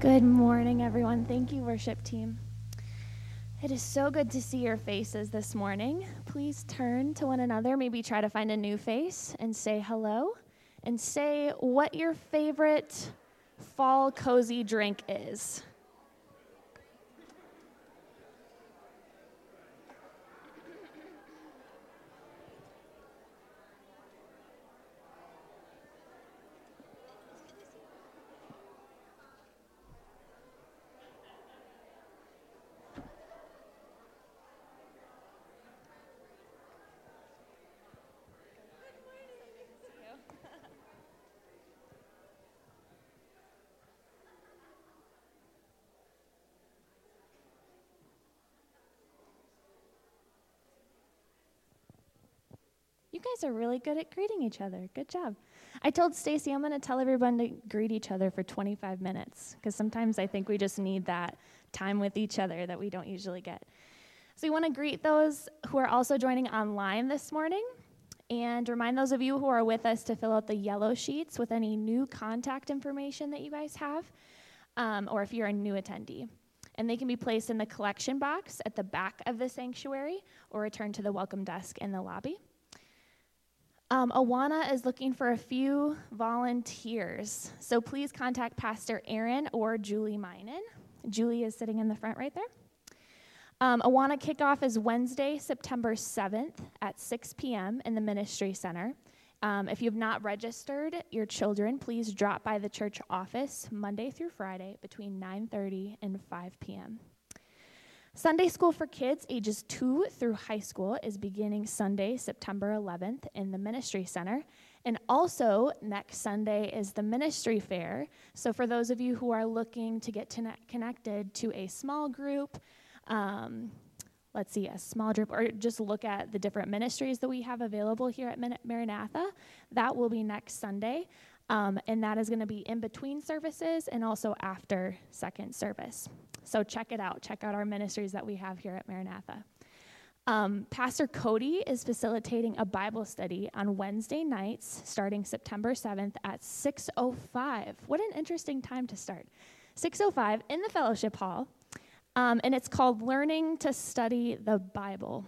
Good morning, everyone. Thank you, worship team. It is so good to see your faces this morning. Please turn to one another, maybe try to find a new face and say hello and say what your favorite fall cozy drink is. You guys are really good at greeting each other. Good job. I told Stacy I'm going to tell everyone to greet each other for 25 minutes because sometimes I think we just need that time with each other that we don't usually get. So we want to greet those who are also joining online this morning and remind those of you who are with us to fill out the yellow sheets with any new contact information that you guys have, um, or if you're a new attendee. And they can be placed in the collection box at the back of the sanctuary or returned to the welcome desk in the lobby. Um, Awana is looking for a few volunteers. So please contact Pastor Aaron or Julie Minen. Julie is sitting in the front right there. Um, Awana kickoff is Wednesday, September 7th at 6 p.m. in the Ministry Center. Um, if you have not registered your children, please drop by the church office Monday through Friday between 9:30 and 5 p.m. Sunday School for Kids ages 2 through high school is beginning Sunday, September 11th in the Ministry Center. And also, next Sunday is the Ministry Fair. So, for those of you who are looking to get connected to a small group, um, let's see, a small group, or just look at the different ministries that we have available here at Maranatha, that will be next Sunday. Um, and that is going to be in between services and also after second service. So check it out. Check out our ministries that we have here at Maranatha. Um, Pastor Cody is facilitating a Bible study on Wednesday nights starting September 7th at 6.05. What an interesting time to start. 6.05 in the fellowship hall. Um, and it's called Learning to Study the Bible.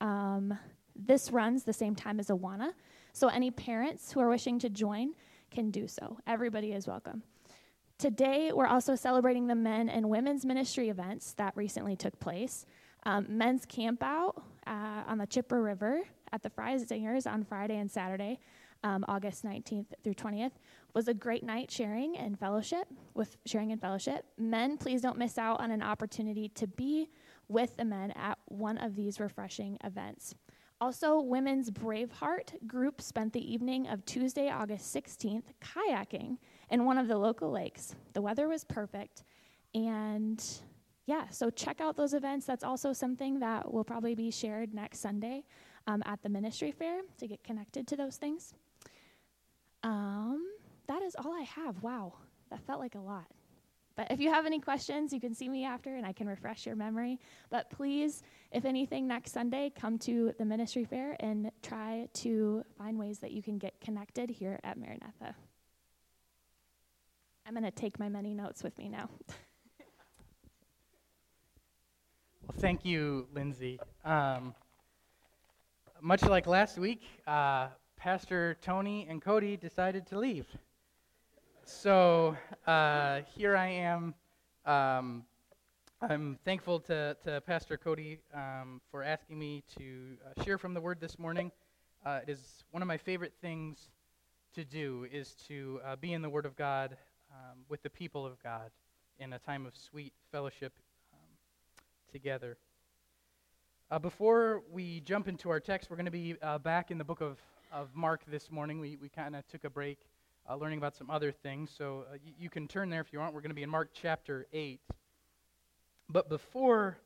Um, this runs the same time as Awana. So any parents who are wishing to join can do so. Everybody is welcome. Today, we're also celebrating the men and women's ministry events that recently took place. Um, men's campout uh, on the Chippewa River at the Freisingers on Friday and Saturday, um, August 19th through 20th, was a great night sharing and fellowship with sharing and fellowship. Men, please don't miss out on an opportunity to be with the men at one of these refreshing events. Also, Women's Braveheart group spent the evening of Tuesday, August 16th, kayaking in one of the local lakes. The weather was perfect. And yeah, so check out those events. That's also something that will probably be shared next Sunday um, at the ministry fair to get connected to those things. Um, that is all I have. Wow, that felt like a lot. But if you have any questions, you can see me after and I can refresh your memory. But please, if anything, next Sunday, come to the ministry fair and try to find ways that you can get connected here at Maranatha. I'm going to take my many notes with me now. well, thank you, Lindsay. Um, much like last week, uh, Pastor Tony and Cody decided to leave. So uh, here I am. Um, I'm thankful to, to Pastor Cody um, for asking me to uh, share from the Word this morning. Uh, it is one of my favorite things to do is to uh, be in the Word of God um, with the people of God in a time of sweet fellowship um, together. Uh, before we jump into our text, we're going to be uh, back in the book of, of Mark this morning. We, we kind of took a break uh, learning about some other things, so uh, y- you can turn there if you want. We're going to be in Mark chapter 8. But before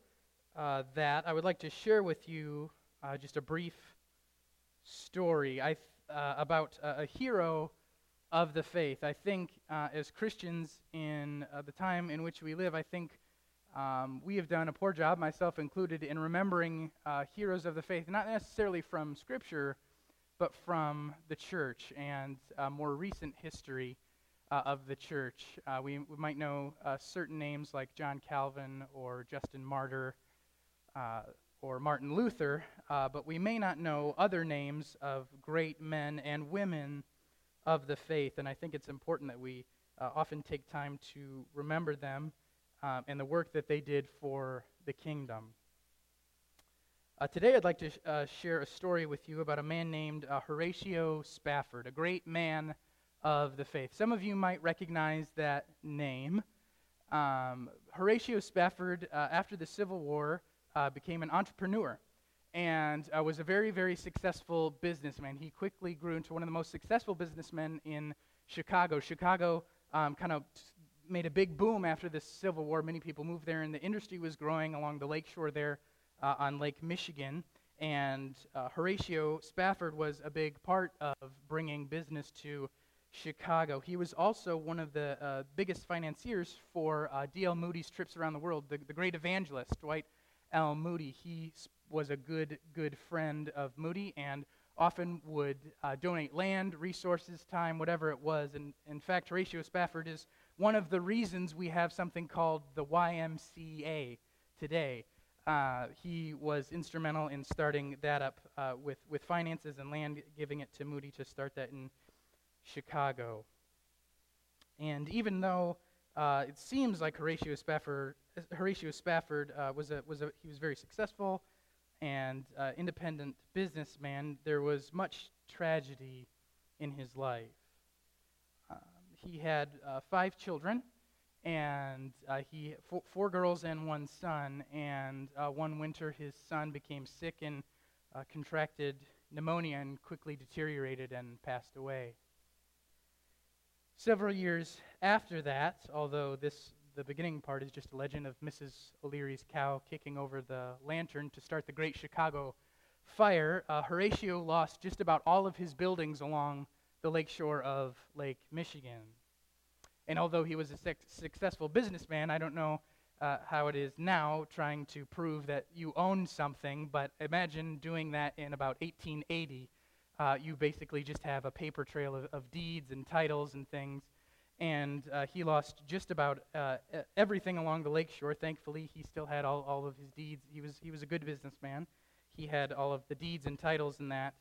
uh, that, I would like to share with you uh, just a brief story I th- about a hero of the faith. I think uh, as Christians in uh, the time in which we live, I think um, we have done a poor job, myself included, in remembering uh, heroes of the faith, not necessarily from Scripture, but from the church and uh, more recent history. uh, of the church. Uh, we, we, might know certain names like John Calvin or Justin Martyr or Martin Luther, but we may not know other names of great men and women of the faith. And I think it's important that we uh, often take time to remember them um, and the work that they did for the kingdom. Uh, today, I'd like to sh- uh, share a story with you about a man named uh, Horatio Spafford, a great man of the faith. Some of you might recognize that name. Um, Horatio Spafford, uh, after the Civil War, uh, became an entrepreneur and uh, was a very, very successful businessman. He quickly grew into one of the most successful businessmen in Chicago. Chicago um, kind of made a big boom after the Civil War. Many people moved there, and the industry was growing along the lakeshore there uh, on Lake Michigan. And uh, Horatio Spafford was a big part of bringing business to Chicago. He was also one of the uh, biggest financiers for uh, D.L. Moody's trips around the world, the, the great evangelist, Dwight L. Moody. He was a good, good friend of Moody and often would uh, donate land, resources, time, whatever it was. And in fact, Horatio Spafford is one of the reasons we have something called the YMCA today. Uh, he was instrumental in starting that up uh, with, with finances and land, giving it to Moody to start that in Chicago. And even though uh, it seems like Horatio Spafford, Horatio Spafford uh, was, a, was a, he was very successful and uh, independent businessman, there was much tragedy in his life. Um, he had uh, five children and uh, he four, girls and one son. And uh, one winter, his son became sick and uh, contracted pneumonia and quickly deteriorated and passed away. Several years after that, although this the beginning part is just a legend of Mrs. O'Leary's cow kicking over the lantern to start the Great Chicago Fire, uh, Horatio lost just about all of his buildings along the lakeshore of Lake Michigan. And although he was a successful businessman, I don't know uh, how it is now trying to prove that you own something, but imagine doing that in about 1880. Uh, you basically just have a paper trail of, of deeds and titles and things. And uh, he lost just about uh, everything along the lakeshore. Thankfully, he still had all, all of his deeds. He was, he was a good businessman. He had all of the deeds and titles and that.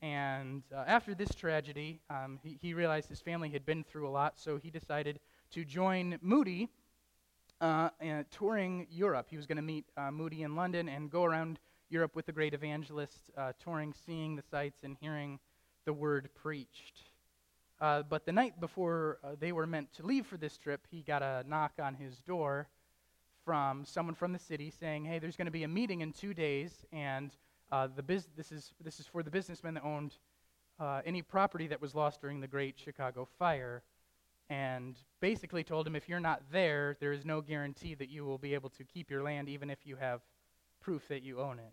And uh, after this tragedy, um, he, he, realized his family had been through a lot, so he decided to join Moody uh, touring Europe. He was going to meet uh, Moody in London and go around Europe with the great evangelist, uh, touring, seeing the sights, and hearing the word preached. Uh, but the night before uh, they were meant to leave for this trip, he got a knock on his door from someone from the city saying, Hey, there's going to be a meeting in two days, and uh, the biz- this, is, this is for the businessman that owned uh, any property that was lost during the Great Chicago Fire, and basically told him if you're not there, there is no guarantee that you will be able to keep your land, even if you have proof that you own it.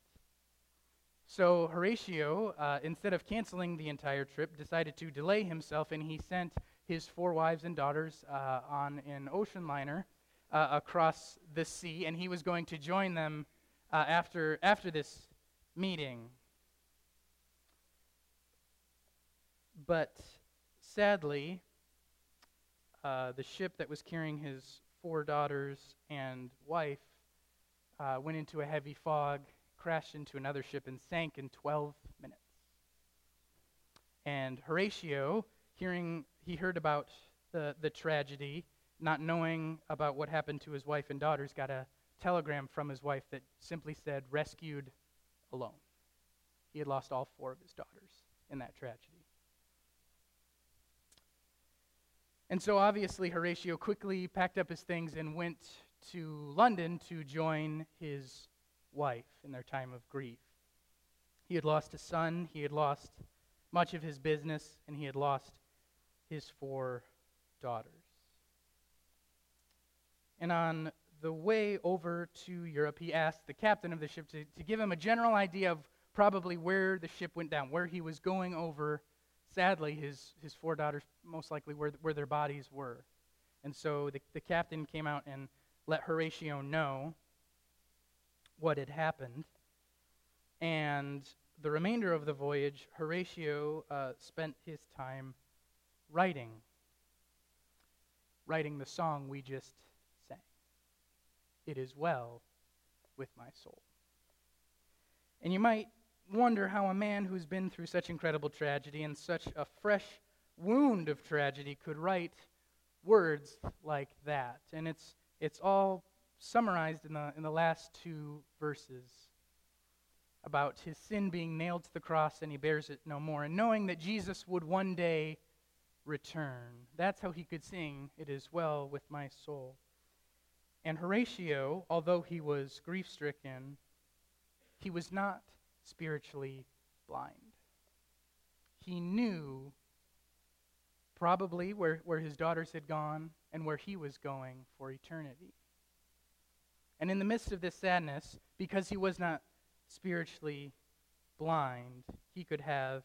So Horatio, uh, instead of canceling the entire trip, decided to delay himself, and he sent his four wives and daughters uh, on an ocean liner uh, across the sea, and he was going to join them uh, after, after this meeting. But sadly, uh, the ship that was carrying his four daughters and wife uh, went into a heavy fog, crashed into another ship, and sank in 12 minutes. And Horatio, hearing, he heard about the, the tragedy, not knowing about what happened to his wife and daughters, got a telegram from his wife that simply said, rescued alone. He had lost all four of his daughters in that tragedy. And so obviously, Horatio quickly packed up his things and went to London to join his wife in their time of grief. He had lost a son, he had lost much of his business, and he had lost his four daughters. And on the way over to Europe, he asked the captain of the ship to, to give him a general idea of probably where the ship went down, where he was going over. Sadly, his, his four daughters, most likely where, where their bodies were. And so the, the captain came out and let Horatio know what had happened. And the remainder of the voyage, Horatio uh, spent his time writing writing the song we just sang. It is well with my soul. And you might wonder how a man who's been through such incredible tragedy and such a fresh wound of tragedy could write words like that. And it's, it's all summarized in the, in the last two verses about his sin being nailed to the cross and he bears it no more, and knowing that Jesus would one day return. That's how he could sing, It is well with my soul. And Horatio, although he was grief stricken, he was not spiritually blind. He knew probably where, where his daughters had gone and where he was going for eternity. And in the midst of this sadness, because he was not spiritually blind, he could have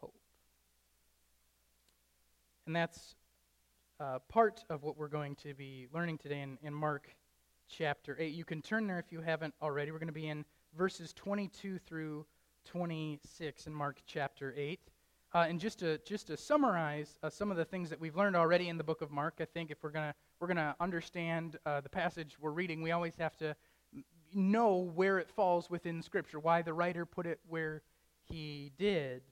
hope. And that's uh, part of what we're going to be learning today in, in Mark chapter 8. You can turn there if you haven't already. We're going to be in verses 22 through 26 in Mark chapter 8. Uh, and just to just to summarize uh, some of the things that we've learned already in the book of Mark, I think if we're gonna we're gonna understand uh, the passage we're reading, we always have to know where it falls within Scripture, why the writer put it where he did.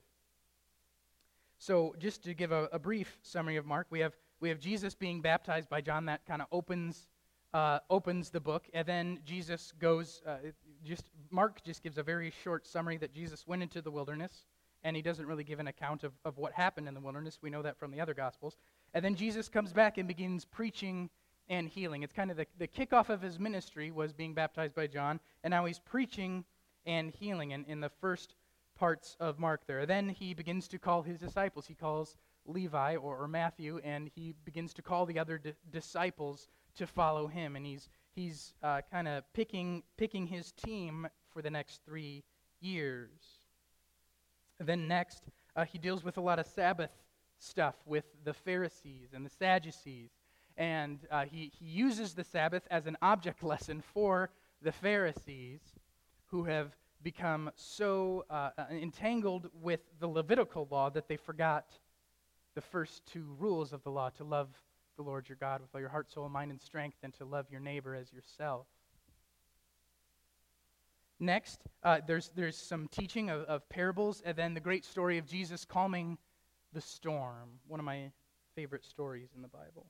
So, just to give a, a brief summary of Mark, we have we have Jesus being baptized by John. That kind of opens uh, opens the book, and then Jesus goes. Uh, just Mark just gives a very short summary that Jesus went into the wilderness and he doesn't really give an account of, of what happened in the wilderness. We know that from the other Gospels. And then Jesus comes back and begins preaching and healing. It's kind of the, the kickoff of his ministry was being baptized by John, and now he's preaching and healing in, in the first parts of Mark there. Then he begins to call his disciples. He calls Levi or, or Matthew, and he begins to call the other di- disciples to follow him. And he's, he's uh, kind of picking, picking his team for the next three years. Then next, uh, he deals with a lot of Sabbath stuff with the Pharisees and the Sadducees. And uh, he, he uses the Sabbath as an object lesson for the Pharisees who have become so uh, uh, entangled with the Levitical law that they forgot the first two rules of the law to love the Lord your God with all your heart, soul, mind, and strength, and to love your neighbor as yourself. Next, uh, there's, there's some teaching of, of parables, and then the great story of Jesus calming the storm, one of my favorite stories in the Bible.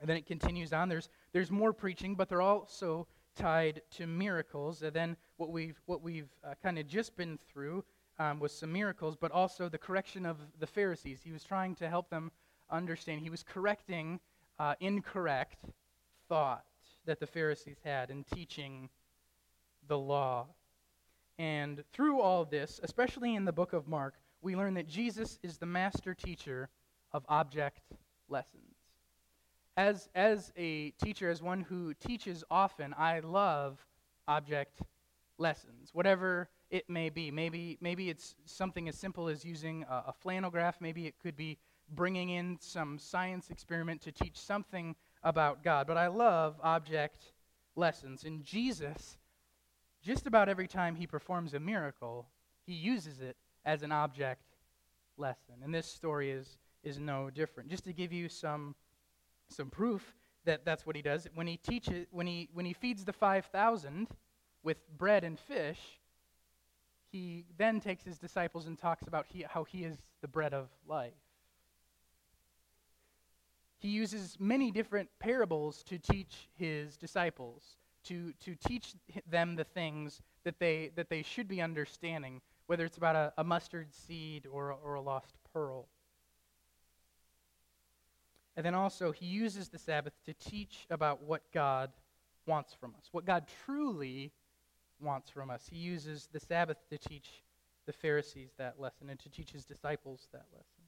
And then it continues on. There's, there's more preaching, but they're also tied to miracles. And then what we've, what we've uh, kind of just been through um, was some miracles, but also the correction of the Pharisees. He was trying to help them understand. He was correcting uh, incorrect thought that the Pharisees had in teaching the law. And through all this, especially in the book of Mark, we learn that Jesus is the master teacher of object lessons. As, as a teacher, as one who teaches often, I love object lessons, whatever it may be. Maybe, maybe it's something as simple as using a, a flannel graph. Maybe it could be bringing in some science experiment to teach something about God. But I love object lessons. And Jesus just about every time he performs a miracle, he uses it as an object lesson. And this story is, is no different. Just to give you some, some proof that that's what he does, when he teaches, when he, when he feeds the 5,000 with bread and fish, he then takes his disciples and talks about he, how he is the bread of life. He uses many different parables to teach his disciples to, to teach them the things that they, that they should be understanding, whether it's about a, a mustard seed or, or a lost pearl. And then also, he uses the Sabbath to teach about what God wants from us, what God truly wants from us. He uses the Sabbath to teach the Pharisees that lesson and to teach his disciples that lesson.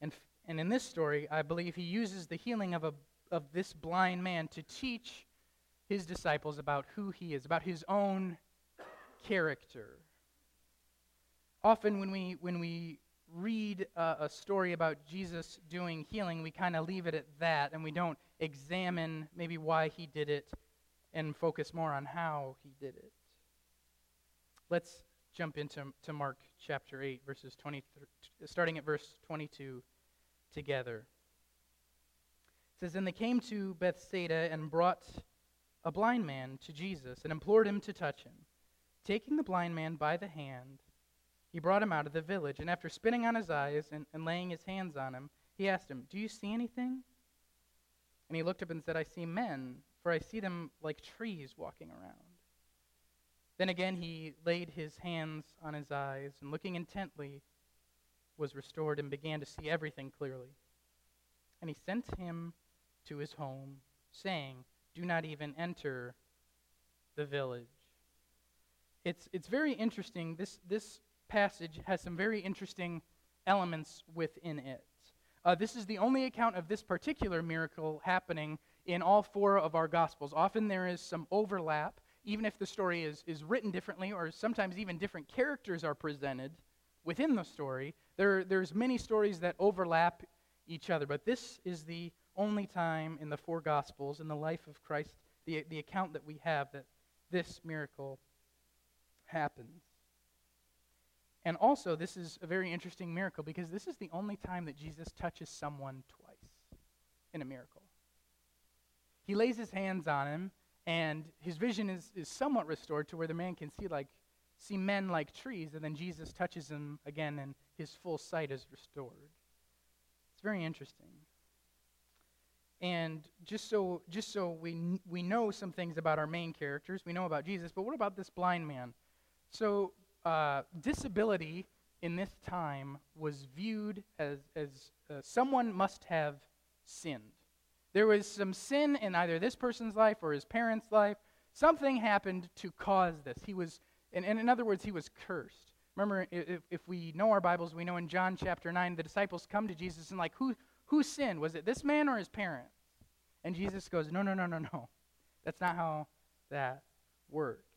And, and in this story, I believe he uses the healing of a of this blind man to teach his disciples about who he is, about his own character. Often, when we, when we read uh, a story about Jesus doing healing, we kind of leave it at that and we don't examine maybe why he did it and focus more on how he did it. Let's jump into to Mark chapter 8, verses 20, starting at verse 22 together. Says, And they came to Bethsaida and brought a blind man to Jesus and implored him to touch him. Taking the blind man by the hand, he brought him out of the village, and after spitting on his eyes and, and laying his hands on him, he asked him, Do you see anything? And he looked up and said, I see men, for I see them like trees walking around. Then again he laid his hands on his eyes, and looking intently, was restored and began to see everything clearly. And he sent him to his home, saying, Do not even enter the village. It's, it's very interesting. This, this passage has some very interesting elements within it. Uh, this is the only account of this particular miracle happening in all four of our Gospels. Often there is some overlap, even if the story is, is written differently, or sometimes even different characters are presented within the story. There, there's many stories that overlap each other, but this is the only time in the four Gospels, in the life of Christ, the, the account that we have that this miracle happens. And also, this is a very interesting miracle because this is the only time that Jesus touches someone twice in a miracle. He lays his hands on him, and his vision is, is somewhat restored to where the man can see like see men like trees, and then Jesus touches him again, and his full sight is restored. It's very interesting. And just so just so we we know some things about our main characters, we know about Jesus, but what about this blind man? So uh, disability in this time was viewed as, as uh, someone must have sinned. There was some sin in either this person's life or his parents' life. Something happened to cause this. He was, and, and in other words, he was cursed. Remember, if, if we know our Bibles, we know in John chapter 9, the disciples come to Jesus and, like, who, who sinned? Was it this man or his parents? And Jesus goes, No, no, no, no, no. That's not how that works.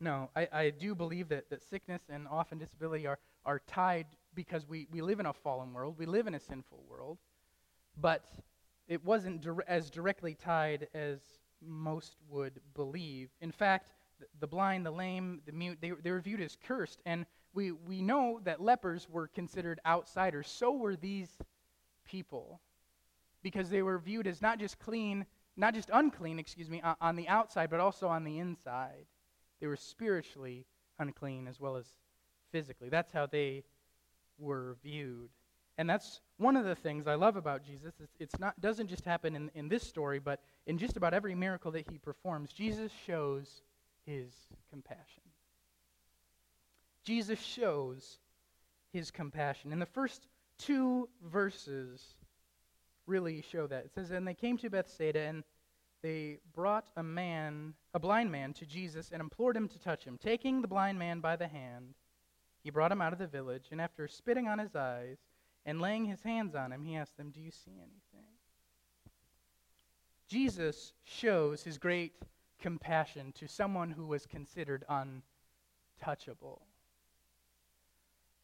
No, I, I do believe that, that sickness and often disability are, are tied because we, we live in a fallen world, we live in a sinful world, but it wasn't dir- as directly tied as most would believe. In fact, the, the blind, the lame, the mute, they, they were viewed as cursed. And we, we know that lepers were considered outsiders. So were these people because they were viewed as not just clean, not just unclean, excuse me, on, the outside, but also on the inside. They were spiritually unclean as well as physically. That's how they were viewed. And that's one of the things I love about Jesus. It's, it's not doesn't just happen in, in this story, but in just about every miracle that he performs, Jesus shows his compassion. Jesus shows his compassion. In the first two verses really show that. It says, And they came to Bethsaida, and they brought a man, a blind man, to Jesus and implored him to touch him. Taking the blind man by the hand, he brought him out of the village, and after spitting on his eyes and laying his hands on him, he asked them, Do you see anything? Jesus shows his great compassion to someone who was considered untouchable.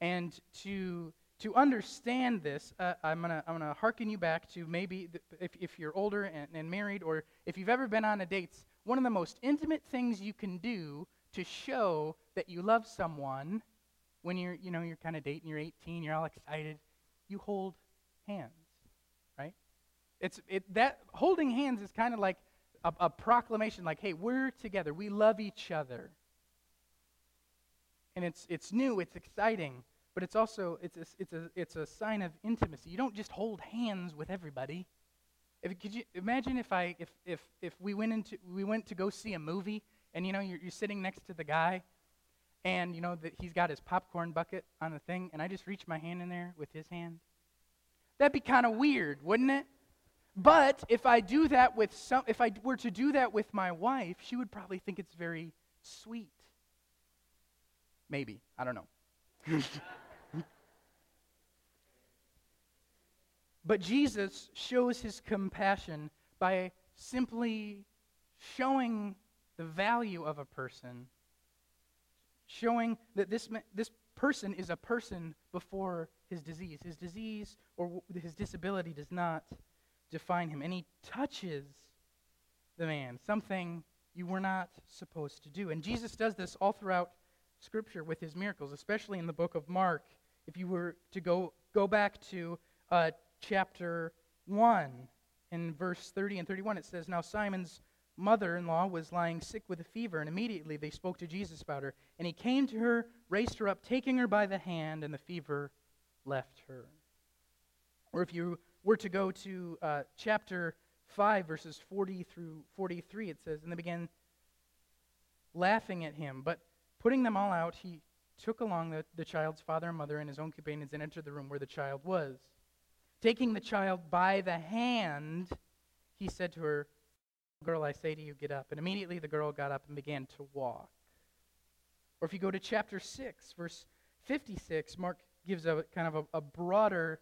And to to understand this, uh, I'm going to I'm gonna hearken you back to maybe if, if you're older and, and married, or if you've ever been on a date, one of the most intimate things you can do to show that you love someone when you're, you know, you're kind of dating, you're 18, you're all excited, you hold hands, right? It's, it, that holding hands is kind of like a, a proclamation, like, hey, we're together, we love each other. And it's, it's new, it's exciting but it's also it's a, it's a, it's a sign of intimacy. You don't just hold hands with everybody. If, could you imagine if I if, if, if we went into we went to go see a movie and you know you're, you're sitting next to the guy and you know that he's got his popcorn bucket on the thing and I just reach my hand in there with his hand. That'd be kind of weird, wouldn't it? But if I do that with some if I were to do that with my wife, she would probably think it's very sweet. Maybe, I don't know. But Jesus shows his compassion by simply showing the value of a person, showing that this, this person is a person before his disease. His disease or his disability does not define him. And he touches the man, something you were not supposed to do. And Jesus does this all throughout Scripture with his miracles, especially in the book of Mark. If you were to go, go back to uh, chapter 1, in verse 30 and 31, it says, Now Simon's mother in law was lying sick with a fever, and immediately they spoke to Jesus about her. And he came to her, raised her up, taking her by the hand, and the fever left her. Or if you were to go to uh, chapter 5, verses 40 through 43, it says, And they began laughing at him. But putting them all out, he took along the, the child's father and mother and his own companions and entered the room where the child was. Taking the child by the hand, he said to her, Girl, I say to you, get up. And immediately the girl got up and began to walk. Or if you go to chapter 6, verse 56, Mark gives a kind of a, a broader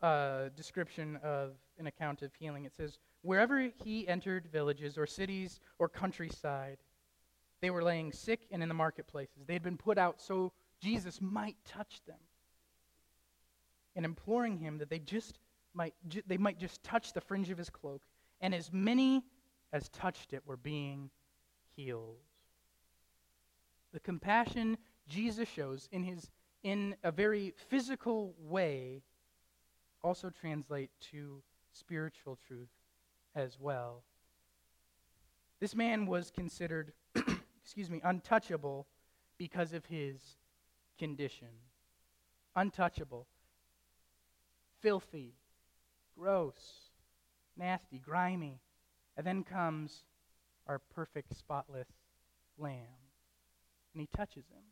uh, description of an account of healing. It says, Wherever he entered villages or cities or countryside, they were laying sick and in the marketplaces. They had been put out so Jesus might touch them. And imploring him that they just might they might just touch the fringe of his cloak. And as many as touched it were being healed. The compassion Jesus shows in his in a very physical way also translate to spiritual truth as well. This man was considered excuse me, untouchable because of his condition. Untouchable. Filthy, gross, nasty, grimy. And then comes our perfect, spotless lamb. And he touches him.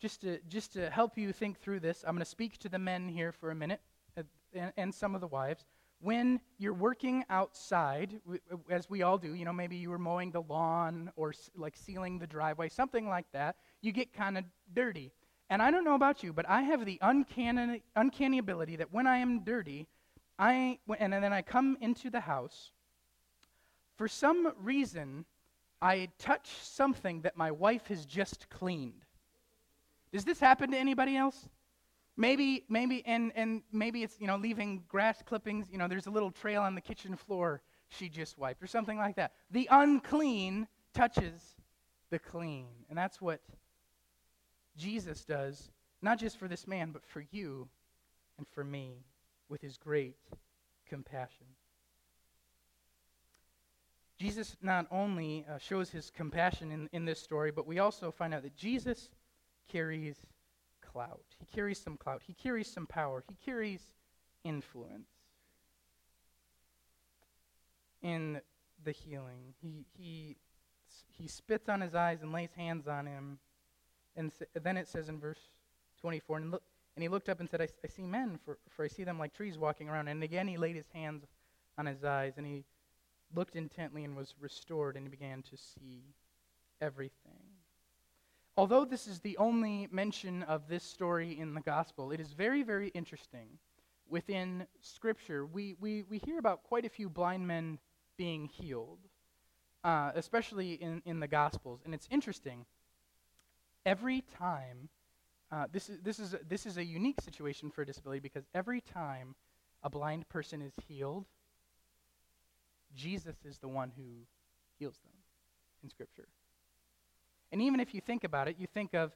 Just to, just to help you think through this, I'm going to speak to the men here for a minute uh, and, and some of the wives when you're working outside, as we all do, you know, maybe you were mowing the lawn or like sealing the driveway, something like that, you get kind of dirty. And I don't know about you, but I have the uncanny, uncanny ability that when I am dirty, I and then I come into the house, for some reason, I touch something that my wife has just cleaned. Does this happen to anybody else? Maybe, maybe, and, and maybe it's, you know, leaving grass clippings, you know, there's a little trail on the kitchen floor she just wiped, or something like that. The unclean touches the clean. And that's what Jesus does, not just for this man, but for you and for me, with his great compassion. Jesus not only uh, shows his compassion in, in this story, but we also find out that Jesus carries clout. He carries some clout. He carries some power. He carries influence in the healing. He, he, he spits on his eyes and lays hands on him. And then it says in verse 24, and, look, and he looked up and said, I, I see men, for, for I see them like trees walking around. And again he laid his hands on his eyes, and he looked intently and was restored, and he began to see everything. Although this is the only mention of this story in the gospel, it is very, very interesting. Within Scripture, we, we, we hear about quite a few blind men being healed, uh, especially in, in the gospels. And it's interesting. Every time, uh, this, is, this, is, this is a unique situation for a disability because every time a blind person is healed, Jesus is the one who heals them in Scripture. And even if you think about it, you think of,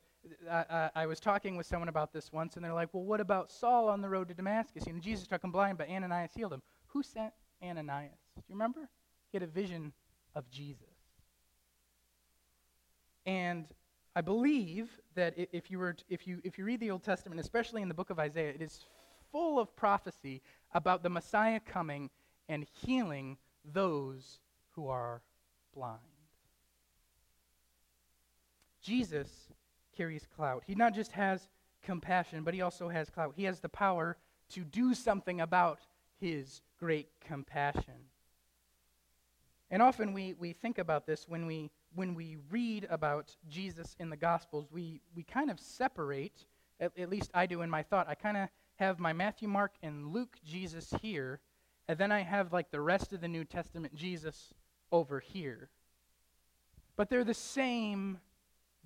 uh, uh, I was talking with someone about this once, and they're like, well, what about Saul on the road to Damascus? You know, Jesus struck him blind, but Ananias healed him. Who sent Ananias? Do you remember? He had a vision of Jesus. And I believe that if you, were if, you, if you read the Old Testament, especially in the book of Isaiah, it is full of prophecy about the Messiah coming and healing those who are blind. Jesus carries clout. He not just has compassion, but he also has clout. He has the power to do something about his great compassion. And often we, we think about this when we, when we read about Jesus in the Gospels. We, we kind of separate, at, at least I do in my thought, I kind of have my Matthew, Mark, and Luke Jesus here, and then I have like the rest of the New Testament Jesus over here. But they're the same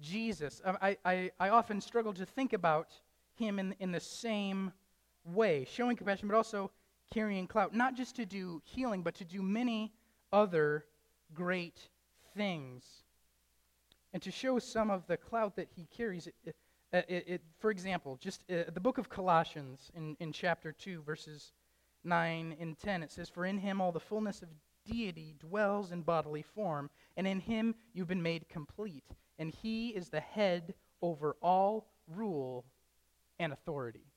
Jesus. Um, I, I, I often struggle to think about him in, in the same way, showing compassion, but also carrying clout, not just to do healing, but to do many other great things. And to show some of the clout that he carries, Uh, it, it, for example, just uh, the book of Colossians in, in chapter 2, verses 9 and 10, it says, For in him all the fullness of deity dwells in bodily form, and in him you've been made complete. And he is the head over all rule and authority.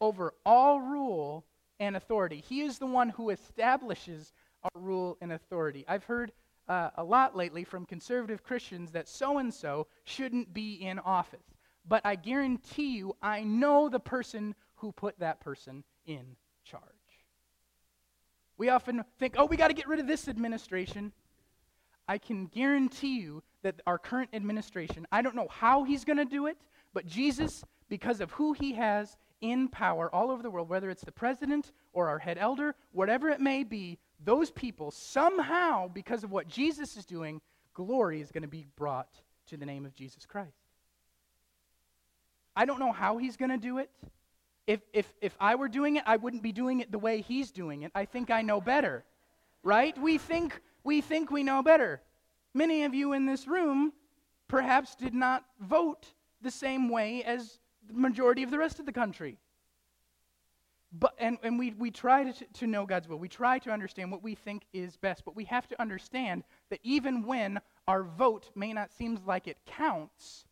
Over all rule and authority. He is the one who establishes our rule and authority. I've heard uh, a lot lately from conservative Christians that so and so shouldn't be in office. But I guarantee you, I know the person who put that person in charge. We often think, oh, we got to get rid of this administration. I can guarantee you that our current administration, I don't know how he's going to do it, but Jesus, because of who he has in power all over the world, whether it's the president or our head elder, whatever it may be, those people, somehow, because of what Jesus is doing, glory is going to be brought to the name of Jesus Christ. I don't know how he's going to do it. If, if, if I were doing it, I wouldn't be doing it the way he's doing it. I think I know better, right? We think we think we know better. Many of you in this room perhaps did not vote the same way as the majority of the rest of the country. But, and, and we, we try to, to know God's will. We try to understand what we think is best. But we have to understand that even when our vote may not seem like it counts,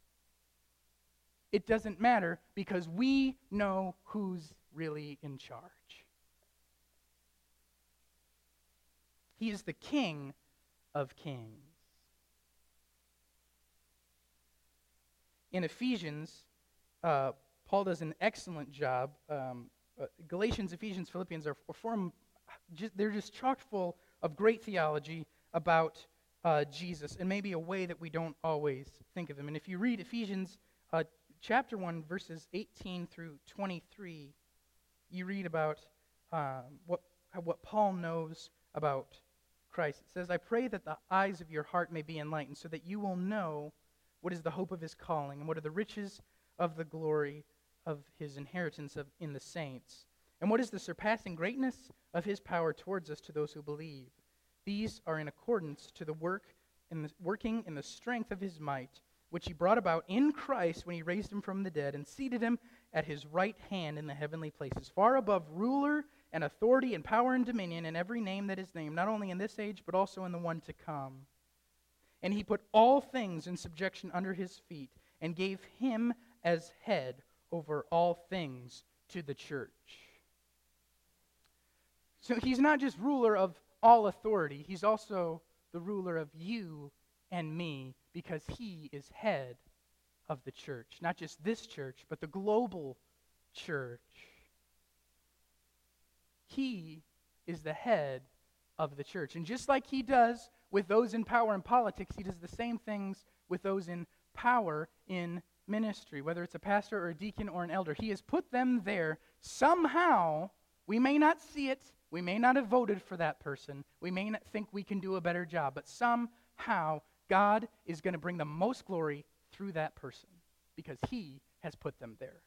it doesn't matter because we know who's really in charge. He is the King of kings. In Ephesians, uh, Paul does an excellent job. Um, uh, Galatians, Ephesians, Philippians are, form, just, they're just chock full of great theology about uh, Jesus and maybe a way that we don't always think of him. And if you read Ephesians uh, chapter 1, verses 18 through 23, you read about um, what, what Paul knows about Christ. It says, I pray that the eyes of your heart may be enlightened, so that you will know what is the hope of his calling, and what are the riches of the glory of his inheritance of, in the saints, and what is the surpassing greatness of his power towards us to those who believe. These are in accordance to the work in the, working in the strength of his might which he brought about in Christ when he raised him from the dead and seated him at his right hand in the heavenly places, far above ruler and authority and power and dominion and every name that is named, not only in this age, but also in the one to come. And he put all things in subjection under his feet and gave him as head over all things to the church. So he's not just ruler of all authority, he's also the ruler of you and me because he is head of the church. Not just this church, but the global church. He is the head of the church. And just like he does with those in power in politics, he does the same things with those in power in ministry, whether it's a pastor or a deacon or an elder. He has put them there somehow. We may not see it. We may not have voted for that person. We may not think we can do a better job, but somehow God is going to bring the most glory through that person because he has put them there.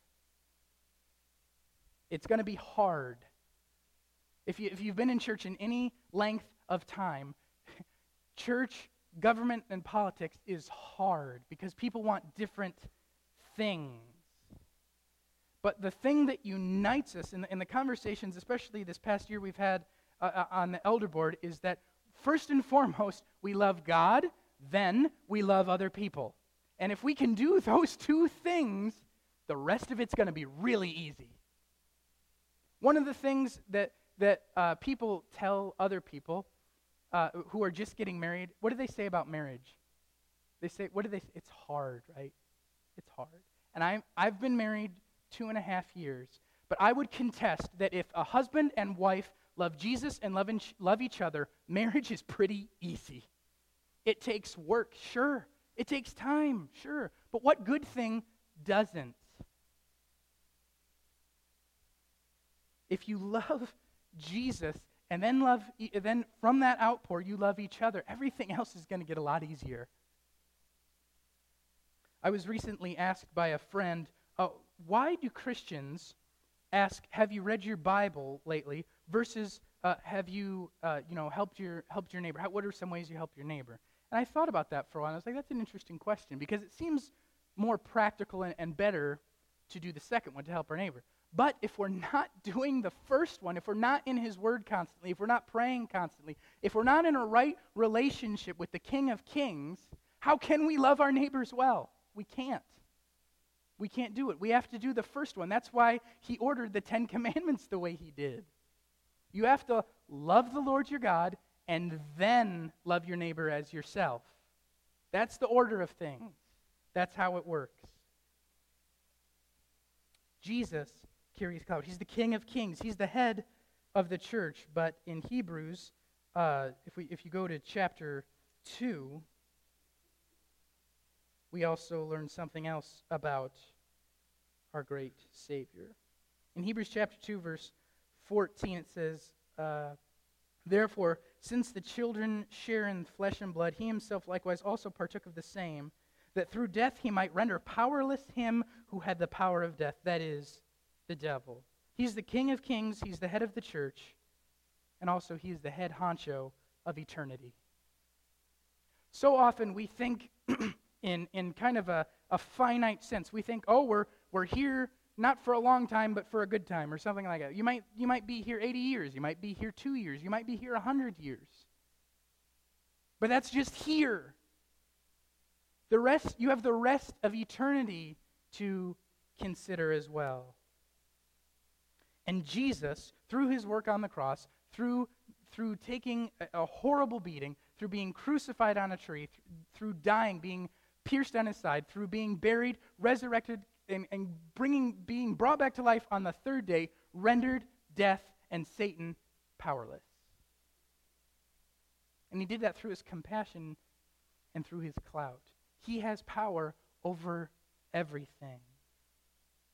It's going to be hard. If, you, if you've been in church in any length of time, church, government, and politics is hard because people want different things. But the thing that unites us in the, in the conversations, especially this past year we've had uh, uh on the elder board, is that first and foremost, we love God then we love other people. And if we can do those two things, the rest of it's going to be really easy. One of the things that, that uh, people tell other people uh, who are just getting married, what do they say about marriage? They say, what do they say? It's hard, right? It's hard. And i I've been married two and a half years, but I would contest that if a husband and wife love Jesus and love, love each other, marriage is pretty easy. It takes work, sure. It takes time, sure. But what good thing doesn't? If you love Jesus and then love then from that outpour you love each other, everything else is going to get a lot easier. I was recently asked by a friend, oh, why do Christians ask, "Have you read your Bible lately?" versus uh, "Have you, uh, you know, helped your helped your neighbor? How, what are some ways you help your neighbor?" And I thought about that for a while. I was like, that's an interesting question because it seems more practical and, and better to do the second one to help our neighbor. But if we're not doing the first one, if we're not in His Word constantly, if we're not praying constantly, if we're not in a right relationship with the King of Kings, how can we love our neighbors well? We can't. We can't do it. We have to do the first one. That's why He ordered the Ten Commandments the way He did. You have to love the Lord your God and then love your neighbor as yourself. That's the order of things. That's how it works. Jesus carries cloud. He's the King of Kings. He's the head of the church. But in Hebrews, uh, if we if you go to chapter two, we also learn something else about our great Savior. In Hebrews chapter two, verse fourteen, it says. Uh, Therefore, since the children share in flesh and blood, he himself likewise also partook of the same, that through death he might render powerless him who had the power of death, that is, the devil. He's the King of kings, he's the head of the church, and also he is the head honcho of eternity. So often we think in, in kind of a, a finite sense. We think, oh, we're, we're here not for a long time, but for a good time, or something like that. You might, you might be here 80 years, you might be here two years, you might be here 100 years. But that's just here. The rest, you have the rest of eternity to consider as well. And Jesus, through his work on the cross, through, through taking a, a horrible beating, through being crucified on a tree, th- through dying, being pierced on his side, through being buried, resurrected, and, and bringing, being brought back to life on the third day, rendered death and Satan powerless. And he did that through his compassion and through his clout. He has power over everything.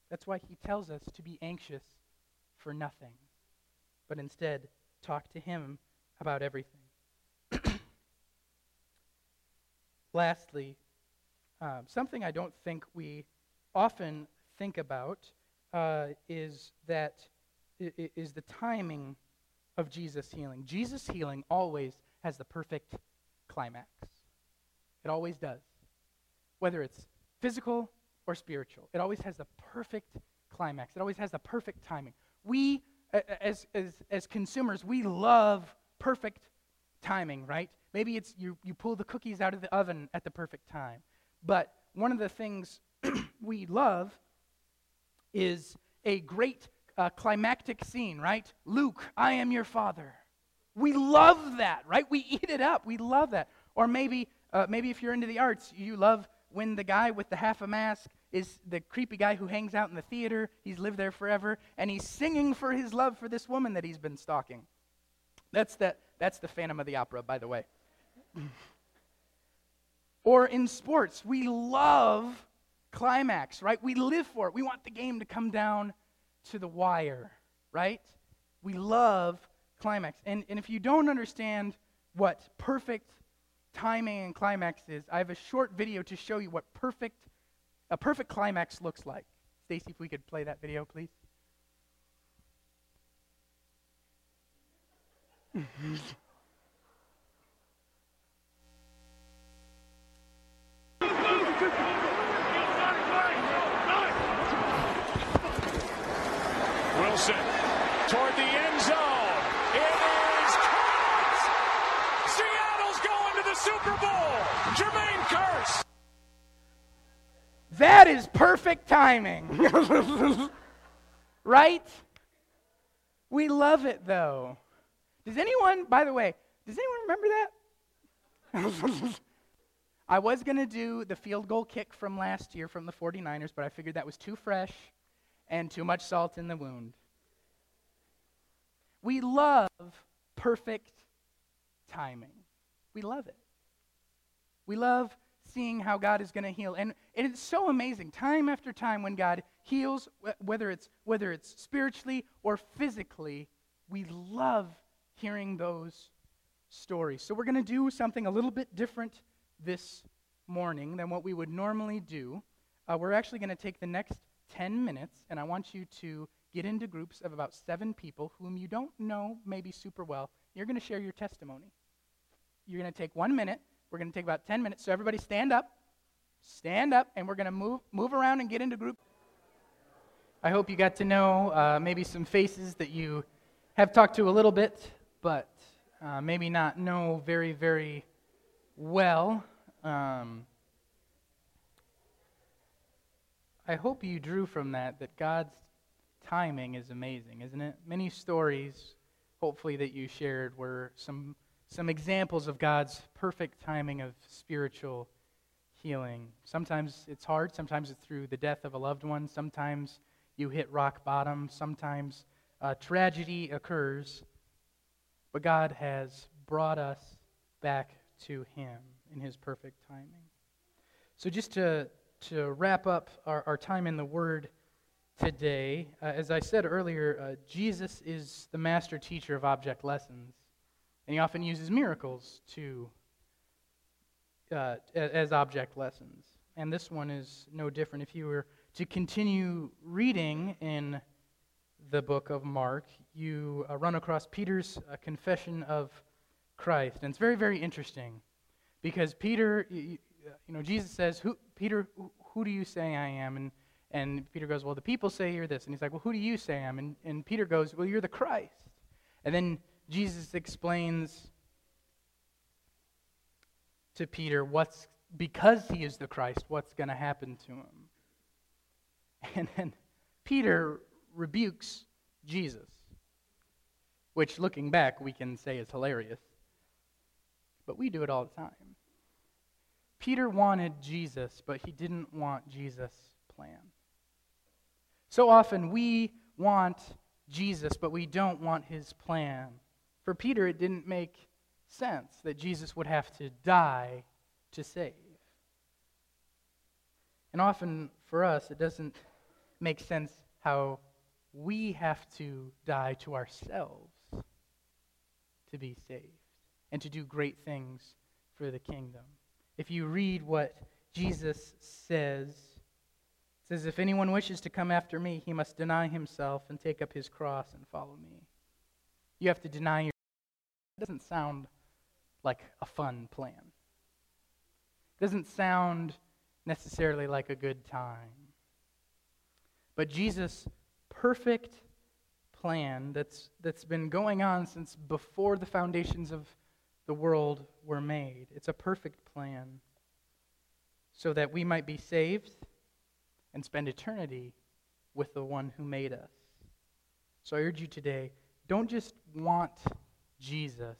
That's why he tells us to be anxious for nothing, but instead talk to him about everything. Lastly, um, something I don't think we often think about uh, is that is the timing of Jesus healing. Jesus healing always has the perfect climax. It always does. Whether it's physical or spiritual, it always has the perfect climax. It always has the perfect timing. We, as, as, as consumers, we love perfect timing, right? Maybe it's you, you pull the cookies out of the oven at the perfect time. But one of the things we love is a great uh, climactic scene, right? Luke, I am your father. We love that, right? We eat it up. We love that. Or maybe, uh, maybe if you're into the arts, you love when the guy with the half a mask is the creepy guy who hangs out in the theater. He's lived there forever, and he's singing for his love for this woman that he's been stalking. That's, that, that's the Phantom of the Opera, by the way. or in sports, we love climax, right? We live for it. We want the game to come down to the wire, right? We love climax. And, and if you don't understand what perfect timing and climax is, I have a short video to show you what perfect a perfect climax looks like. Stacy, if we could play that video, please. toward the end zone. It is caught! Seattle's going to the Super Bowl. Jermaine Kearse. That is perfect timing. right? We love it though. Does anyone, by the way, does anyone remember that? I was going to do the field goal kick from last year from the 49ers, but I figured that was too fresh and too much salt in the wound. We love perfect timing. We love it. We love seeing how God is going to heal. And, and it's so amazing, time after time, when God heals, whether it's, whether it's spiritually or physically, we love hearing those stories. So we're going to do something a little bit different this morning than what we would normally do. Uh, we're actually going to take the next 10 minutes, and I want you to get into groups of about seven people whom you don't know maybe super well. You're going to share your testimony. You're going to take one minute. We're going to take about 10 minutes. So everybody stand up. stand up and we're going to move, move around and get into groups. I hope you got to know uh, maybe some faces that you have talked to a little bit, but uh, maybe not know very, very well. Um, I hope you drew from that that God's timing is amazing, isn't it? Many stories, hopefully, that you shared were some, some examples of God's perfect timing of spiritual healing. Sometimes it's hard, sometimes it's through the death of a loved one, sometimes you hit rock bottom, sometimes a tragedy occurs, but God has brought us back to Him in His perfect timing. So, just to, to wrap up our, our time in the Word today, uh, as I said earlier, uh, Jesus is the master teacher of object lessons, and He often uses miracles to uh, as object lessons. And this one is no different. If you were to continue reading in the book of Mark, you uh, run across Peter's uh, confession of Christ. And it's very, very interesting because Peter, you, you know, Jesus says, who, Peter, who, do you say I am? And, and Peter goes, Well, the people say you're this. And he's like, Well, who do you say I am? And, and Peter goes, Well, you're the Christ. And then Jesus explains to Peter what's, because he is the Christ, what's going to happen to him. And then Peter rebukes Jesus, which looking back we can say is hilarious. But we do it all the time. Peter wanted Jesus, but he didn't want Jesus' plan. So often we want Jesus, but we don't want his plan. For Peter, it didn't make sense that Jesus would have to die to save. And often for us, it doesn't make sense how we have to die to ourselves to be saved and to do great things for the kingdom. If you read what Jesus says, says, If anyone wishes to come after me, he must deny himself and take up his cross and follow me. You have to deny yourself. It doesn't sound like a fun plan. It doesn't sound necessarily like a good time. But Jesus' perfect plan that's, that's been going on since before the foundations of the world were made, it's a perfect plan so that we might be saved and spend eternity with the one who made us. So I urge you today don't just want Jesus,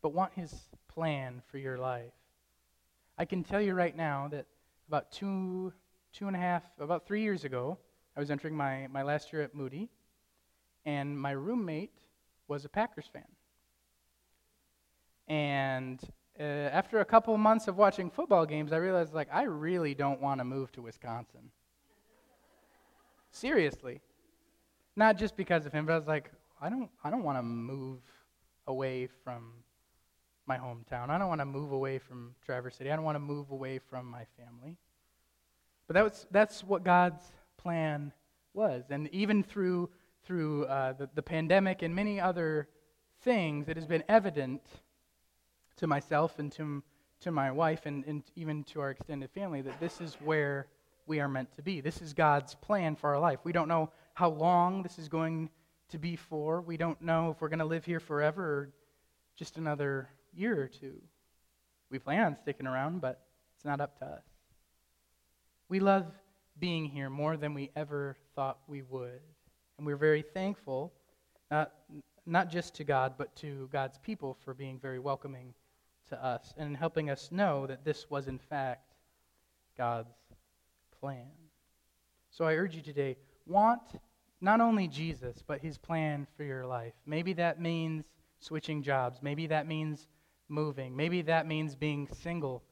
but want his plan for your life. I can tell you right now that about two, two and a half, about three years ago, I was entering my, my last year at Moody, and my roommate was a Packers fan. And uh, after a couple months of watching football games, I realized, like, I really don't want to move to Wisconsin. Seriously. Not just because of him, but I was like, I don't, I don't want to move away from my hometown. I don't want to move away from Traverse City. I don't want to move away from my family. But that was, that's what God's plan was. And even through, through uh, the, the pandemic and many other things, it has been evident to myself and to, to my wife and, and even to our extended family that this is where we are meant to be. This is God's plan for our life. We don't know how long this is going to be for. We don't know if we're going to live here forever or just another year or two. We plan on sticking around, but it's not up to us. We love being here more than we ever thought we would. And we're very thankful, not, not just to God, but to God's people for being very welcoming to us and helping us know that this was, in fact, God's plan. So I urge you today want not only Jesus, but his plan for your life. Maybe that means switching jobs. Maybe that means moving. Maybe that means being single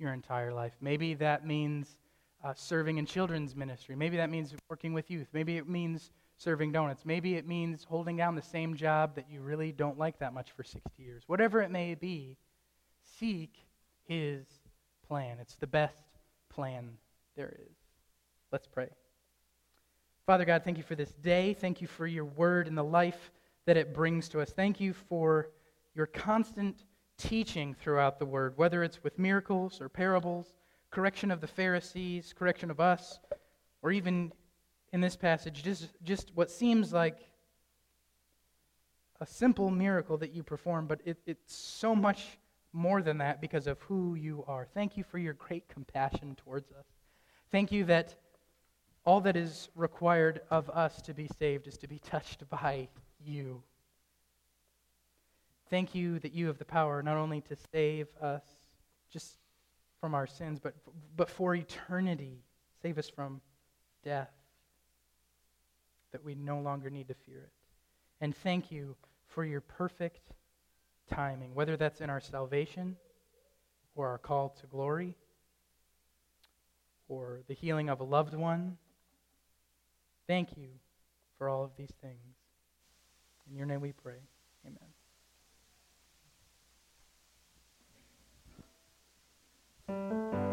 your entire life. Maybe that means uh, serving in children's ministry. Maybe that means working with youth. Maybe it means serving donuts. Maybe it means holding down the same job that you really don't like that much for 60 years. Whatever it may be, seek His plan. It's the best plan there is. Let's pray. Father God, thank you for this day. Thank you for your word and the life that it brings to us. Thank you for your constant teaching throughout the word, whether it's with miracles or parables correction of the Pharisees, correction of us, or even in this passage, just, just what seems like a simple miracle that you perform, but it, it's so much more than that because of who you are. Thank you for your great compassion towards us. Thank you that all that is required of us to be saved is to be touched by you. Thank you that you have the power not only to save us just from our sins, but, but for eternity. Save us from death, that we no longer need to fear it. And thank you for your perfect timing, whether that's in our salvation or our call to glory or the healing of a loved one. Thank you for all of these things. In your name we pray. Amen.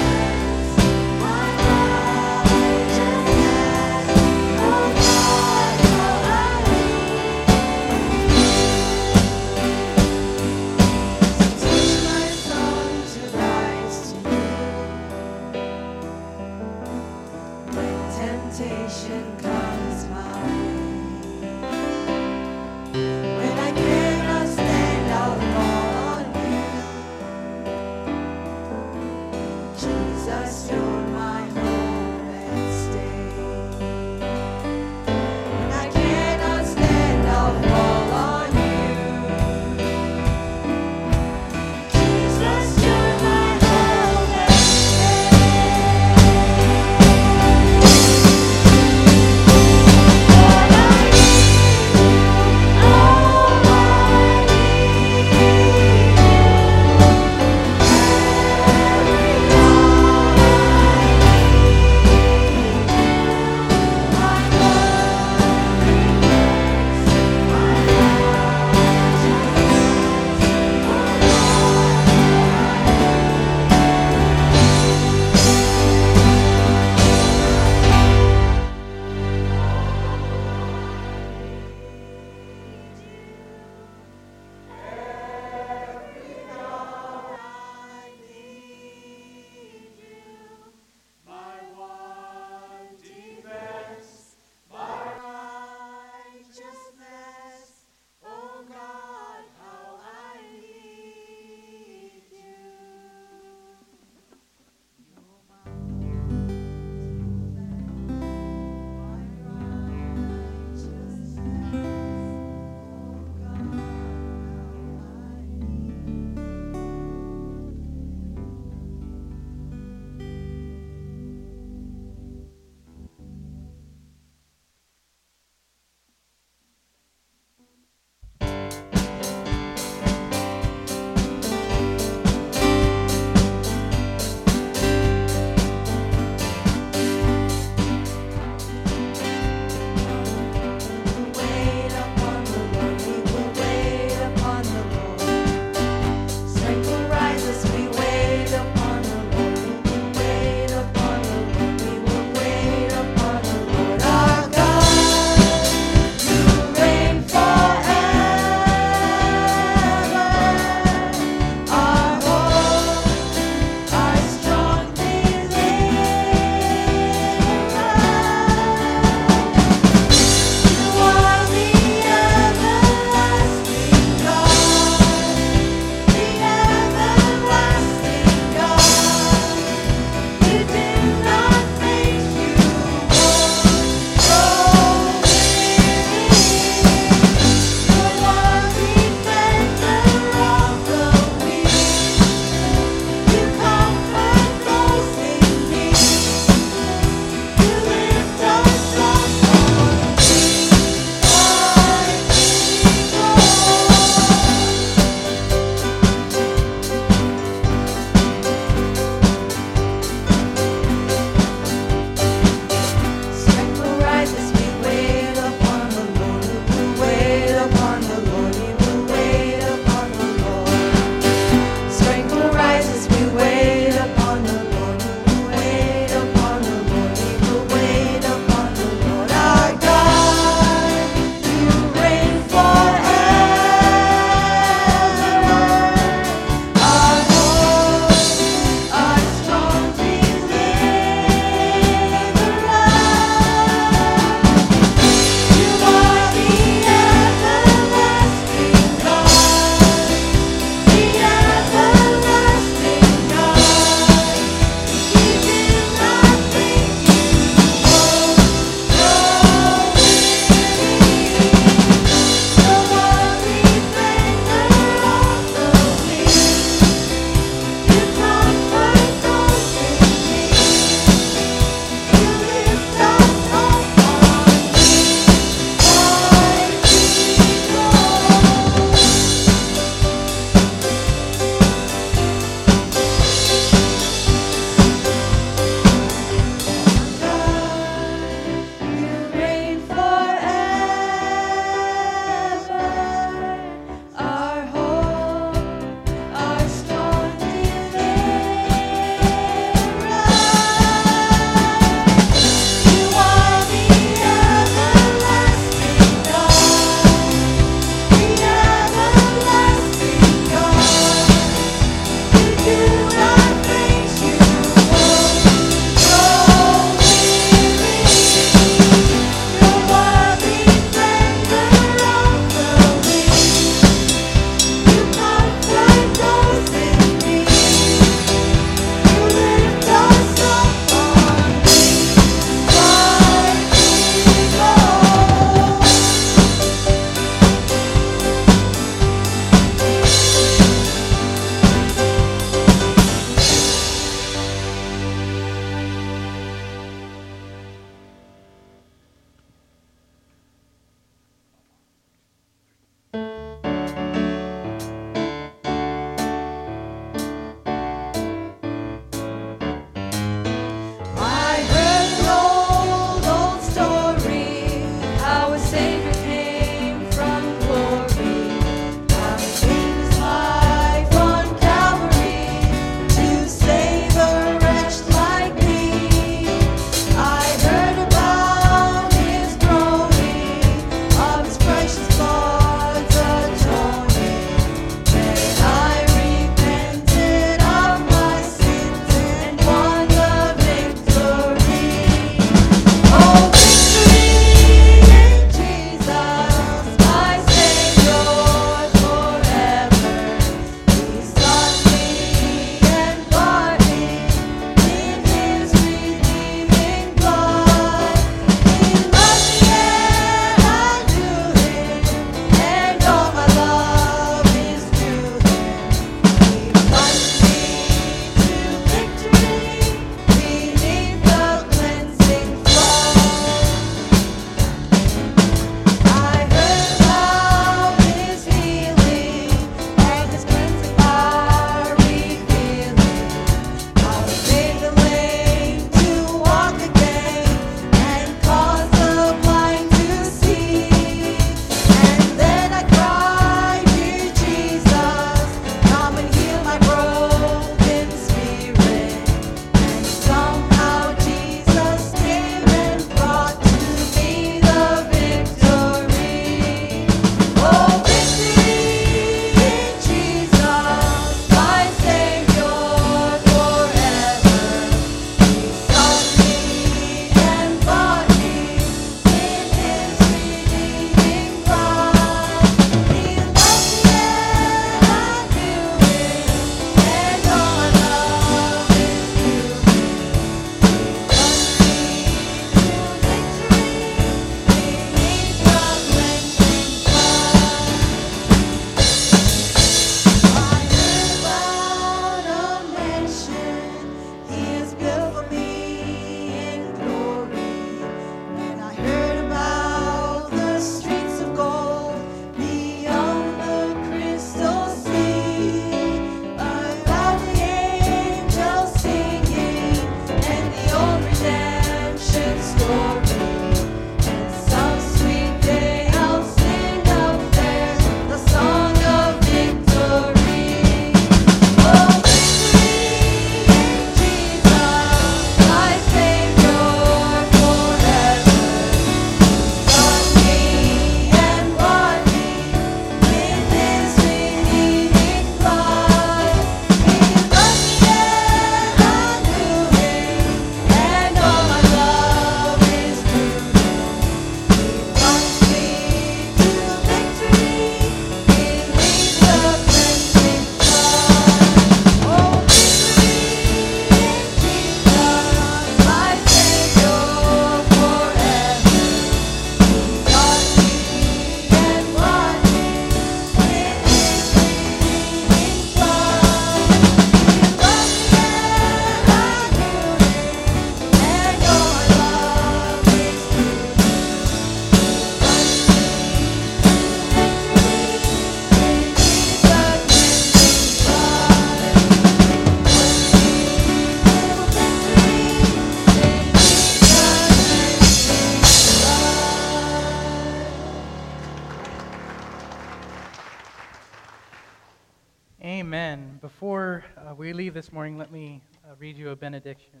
This morning, let me uh, read you a benediction.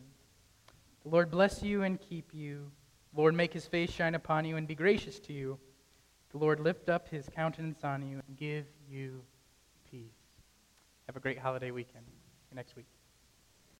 The Lord bless you and keep you. The Lord make his face shine upon you and be gracious to you. The Lord lift up his countenance on you and give you peace. Have a great holiday weekend. See you next week.